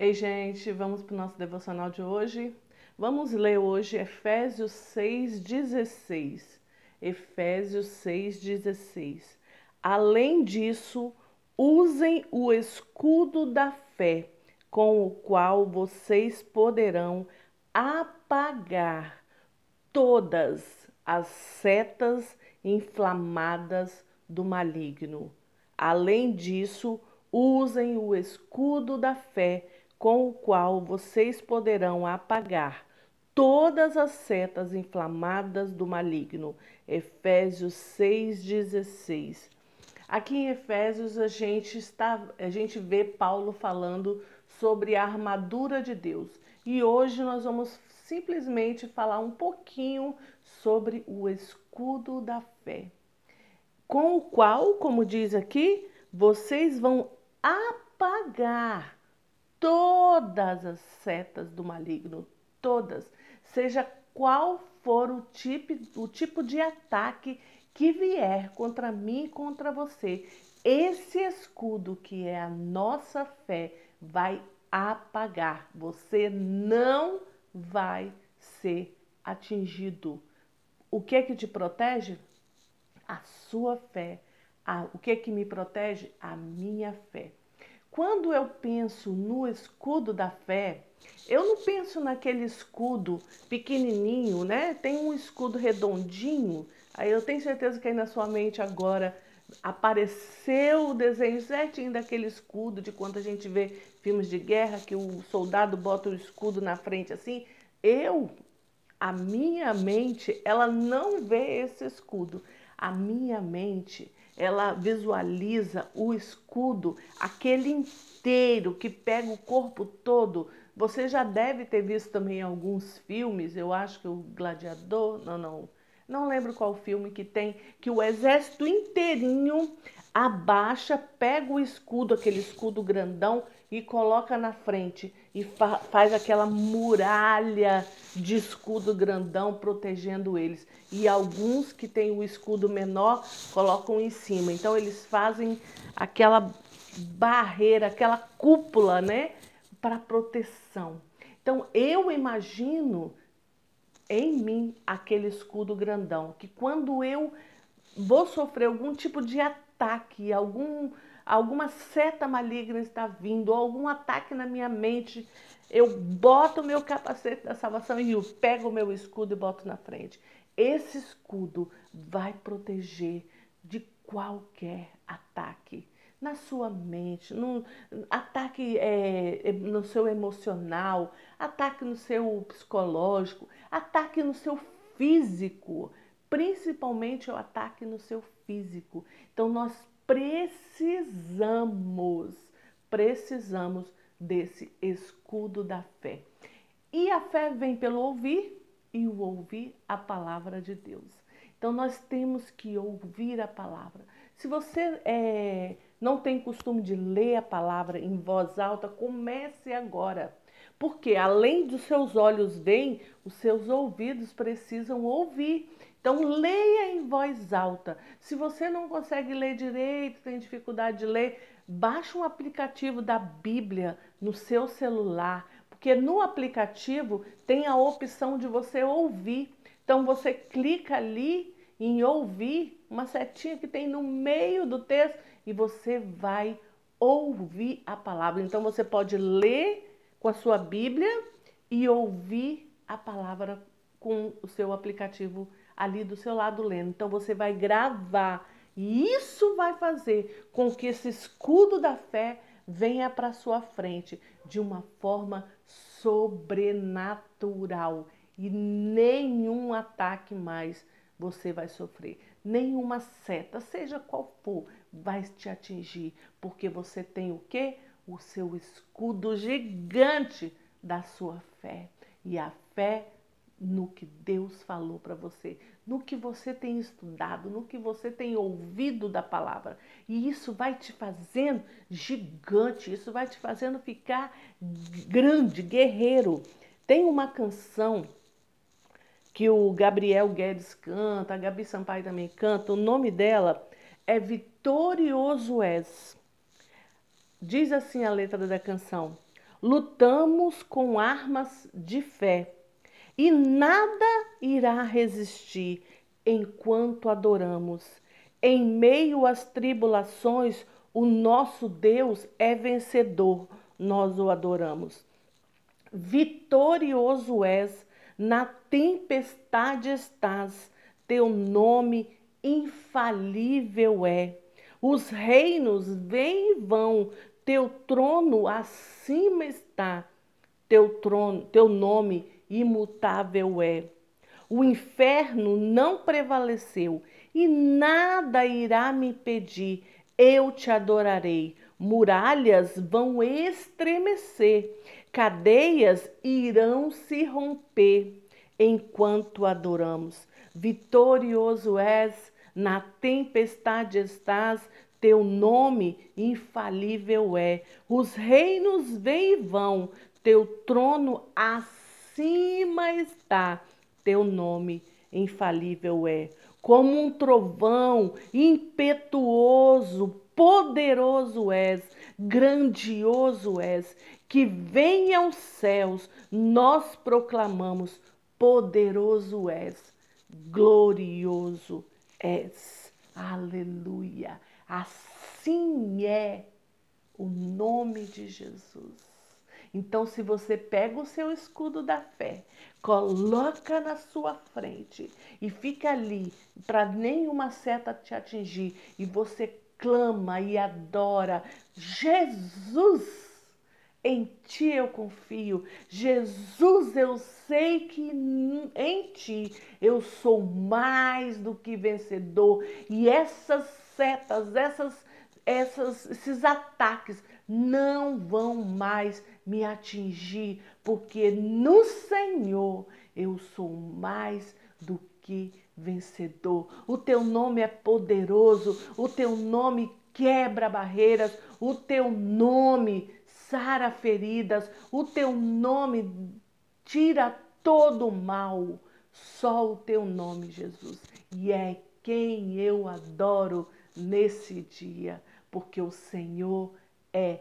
Ei, gente, vamos para o nosso devocional de hoje. Vamos ler hoje Efésios 6,16. Efésios 6,16. Além disso, usem o escudo da fé, com o qual vocês poderão apagar todas as setas inflamadas do maligno. Além disso, usem o escudo da fé com o qual vocês poderão apagar todas as setas inflamadas do maligno. Efésios 6:16. Aqui em Efésios a gente está, a gente vê Paulo falando sobre a armadura de Deus. E hoje nós vamos simplesmente falar um pouquinho sobre o escudo da fé, com o qual, como diz aqui, vocês vão apagar todas as setas do maligno, todas, seja qual for o tipo, o tipo de ataque que vier contra mim e contra você, esse escudo que é a nossa fé vai apagar. Você não vai ser atingido. O que é que te protege? A sua fé. O que é que me protege? A minha fé. Quando eu penso no escudo da fé, eu não penso naquele escudo pequenininho, né? Tem um escudo redondinho. Aí eu tenho certeza que aí na sua mente agora apareceu o desenho certinho daquele escudo de quando a gente vê filmes de guerra que o soldado bota o escudo na frente assim. Eu, a minha mente, ela não vê esse escudo. A minha mente, ela visualiza o escudo, aquele inteiro que pega o corpo todo. Você já deve ter visto também alguns filmes, eu acho que o Gladiador, não, não, não lembro qual filme que tem, que o exército inteirinho abaixa, pega o escudo, aquele escudo grandão e coloca na frente e fa faz aquela muralha de escudo grandão protegendo eles. E alguns que têm o escudo menor colocam em cima. Então eles fazem aquela barreira, aquela cúpula, né, para proteção. Então eu imagino em mim aquele escudo grandão, que quando eu vou sofrer algum tipo de ataque, algum alguma seta maligna está vindo, ou algum ataque na minha mente, eu boto o meu capacete da salvação e eu pego o meu escudo e boto na frente. Esse escudo vai proteger de qualquer ataque na sua mente, no ataque é, é, no seu emocional, ataque no seu psicológico, ataque no seu físico, principalmente o ataque no seu físico. Então nós precisamos, precisamos desse escudo da fé. E a fé vem pelo ouvir e o ouvir a palavra de Deus. Então nós temos que ouvir a palavra. Se você é, não tem costume de ler a palavra em voz alta, comece agora. Porque além dos seus olhos verem, os seus ouvidos precisam ouvir. Então, leia em voz alta. Se você não consegue ler direito, tem dificuldade de ler, baixe um aplicativo da Bíblia no seu celular, porque no aplicativo tem a opção de você ouvir. Então, você clica ali em ouvir, uma setinha que tem no meio do texto, e você vai ouvir a palavra. Então, você pode ler com a sua Bíblia e ouvir a palavra com o seu aplicativo ali do seu lado lendo. Então você vai gravar e isso vai fazer com que esse escudo da fé venha para sua frente de uma forma sobrenatural e nenhum ataque mais você vai sofrer. Nenhuma seta, seja qual for, vai te atingir, porque você tem o quê? O seu escudo gigante da sua fé. E a fé no que Deus falou para você, no que você tem estudado, no que você tem ouvido da palavra. E isso vai te fazendo gigante, isso vai te fazendo ficar grande, guerreiro. Tem uma canção que o Gabriel Guedes canta, a Gabi Sampaio também canta, o nome dela é Vitorioso És. Diz assim a letra da canção: lutamos com armas de fé e nada irá resistir enquanto adoramos. Em meio às tribulações, o nosso Deus é vencedor, nós o adoramos. Vitorioso és, na tempestade estás, teu nome infalível é. Os reinos vêm e vão, teu trono acima está, teu trono, teu nome imutável é. O inferno não prevaleceu e nada irá me impedir. Eu te adorarei. Muralhas vão estremecer, cadeias irão se romper enquanto adoramos. Vitorioso és, na tempestade estás, teu nome infalível é. Os reinos vêm e vão, teu trono acima está teu nome infalível é. Como um trovão impetuoso, poderoso és, grandioso és, que vem aos céus, nós proclamamos: poderoso és, glorioso és. Aleluia. Assim é o nome de Jesus. Então, se você pega o seu escudo da fé, coloca na sua frente e fica ali para nenhuma seta te atingir, e você clama e adora Jesus. Em ti eu confio. Jesus, eu sei que em ti eu sou mais do que vencedor. E essas setas, essas, essas, esses ataques não vão mais me atingir, porque no Senhor eu sou mais do que vencedor. O teu nome é poderoso, o teu nome quebra barreiras, o teu nome sara feridas, o teu nome tira todo o mal. Só o teu nome, Jesus. E é quem eu adoro nesse dia, porque o Senhor é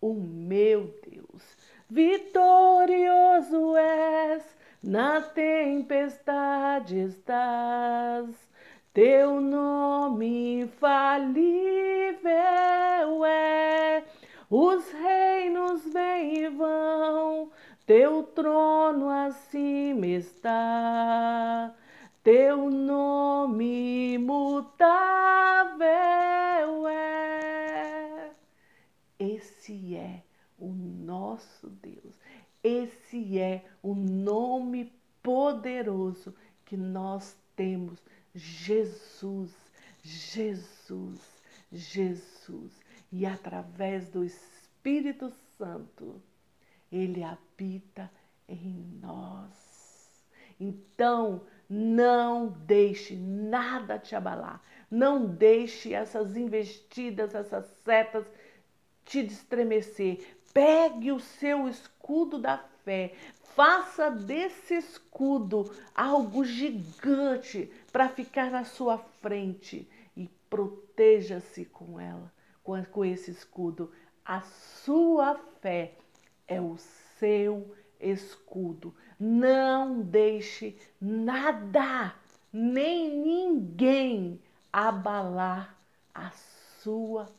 o meu Deus. Vitorioso és, na tempestade estás. Teu nome infalível é, os reinos vêm e vão, teu trono acima está, teu nome imutável é. Esse é o nosso Deus. Esse é o nome poderoso que nós temos. Jesus, Jesus, Jesus. E através do Espírito Santo, ele habita em nós. Então, não deixe nada te abalar. Não deixe essas investidas, essas setas te estremecer. Pegue o seu escudo da fé, faça desse escudo algo gigante para ficar na sua frente e proteja-se com ela, com, esse escudo. A sua fé é o seu escudo. Não deixe nada, nem ninguém abalar a sua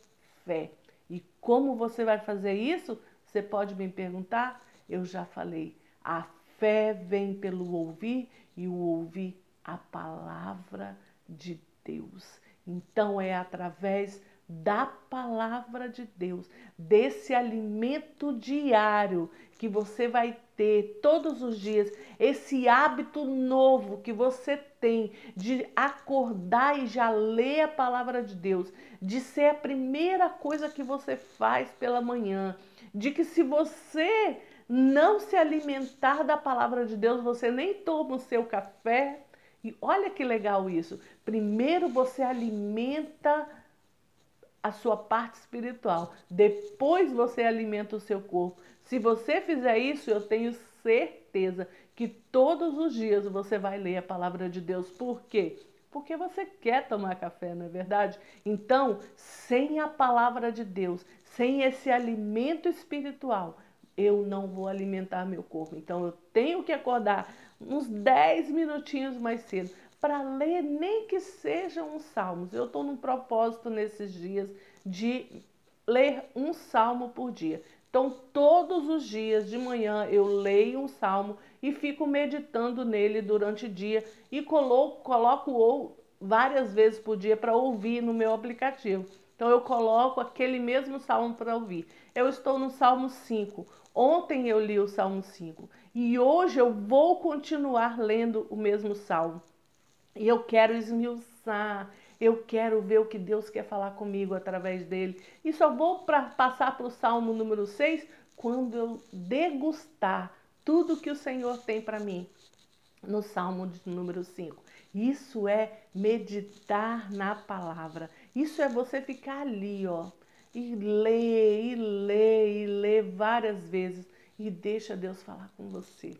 fé. E como você vai fazer isso? Você pode me perguntar? Eu já falei. A fé vem pelo ouvir e o ouvir a palavra de Deus. Então é através da palavra de Deus, desse alimento diário que você vai ter todos os dias, esse hábito novo que você tem de acordar e já ler a palavra de Deus, de ser a primeira coisa que você faz pela manhã, de que se você não se alimentar da palavra de Deus, você nem toma o seu café. E olha que legal isso. Primeiro você alimenta a sua parte espiritual. Depois você alimenta o seu corpo. Se você fizer isso, eu tenho certeza que todos os dias você vai ler a palavra de Deus. Por quê? Porque você quer tomar café, não é verdade? Então, sem a palavra de Deus, sem esse alimento espiritual, eu não vou alimentar meu corpo. Então eu tenho que acordar uns 10 minutinhos mais cedo para ler nem que seja um salmo. Eu estou num propósito nesses dias de ler um salmo por dia. Então, todos os dias de manhã eu leio um salmo e fico meditando nele durante o dia e coloco, coloco várias vezes por dia para ouvir no meu aplicativo. Então, eu coloco aquele mesmo salmo para ouvir. Eu estou no Salmo 5. Ontem eu li o Salmo 5 e hoje eu vou continuar lendo o mesmo salmo. E eu quero esmiuçar, eu quero ver o que Deus quer falar comigo através dele. E só vou pra, passar para o Salmo número 6 quando eu degustar tudo que o Senhor tem para mim. No Salmo número 5. Isso é meditar na palavra. Isso é você ficar ali, ó, e ler, e ler, e ler várias vezes e deixa Deus falar com você.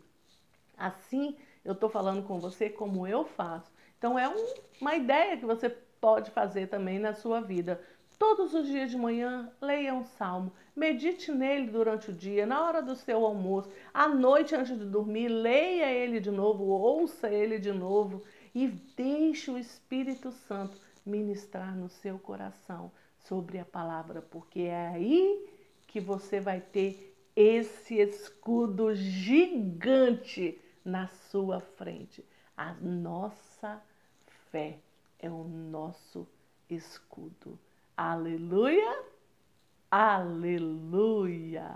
Assim, eu estou falando com você como eu faço. Então, é um, uma ideia que você pode fazer também na sua vida. Todos os dias de manhã, leia um salmo, medite nele durante o dia, na hora do seu almoço, à noite antes de dormir, leia ele de novo, ouça ele de novo e deixe o Espírito Santo ministrar no seu coração sobre a palavra, porque é aí que você vai ter esse escudo gigante na sua frente. A nossa fé é o nosso escudo. Aleluia! Aleluia!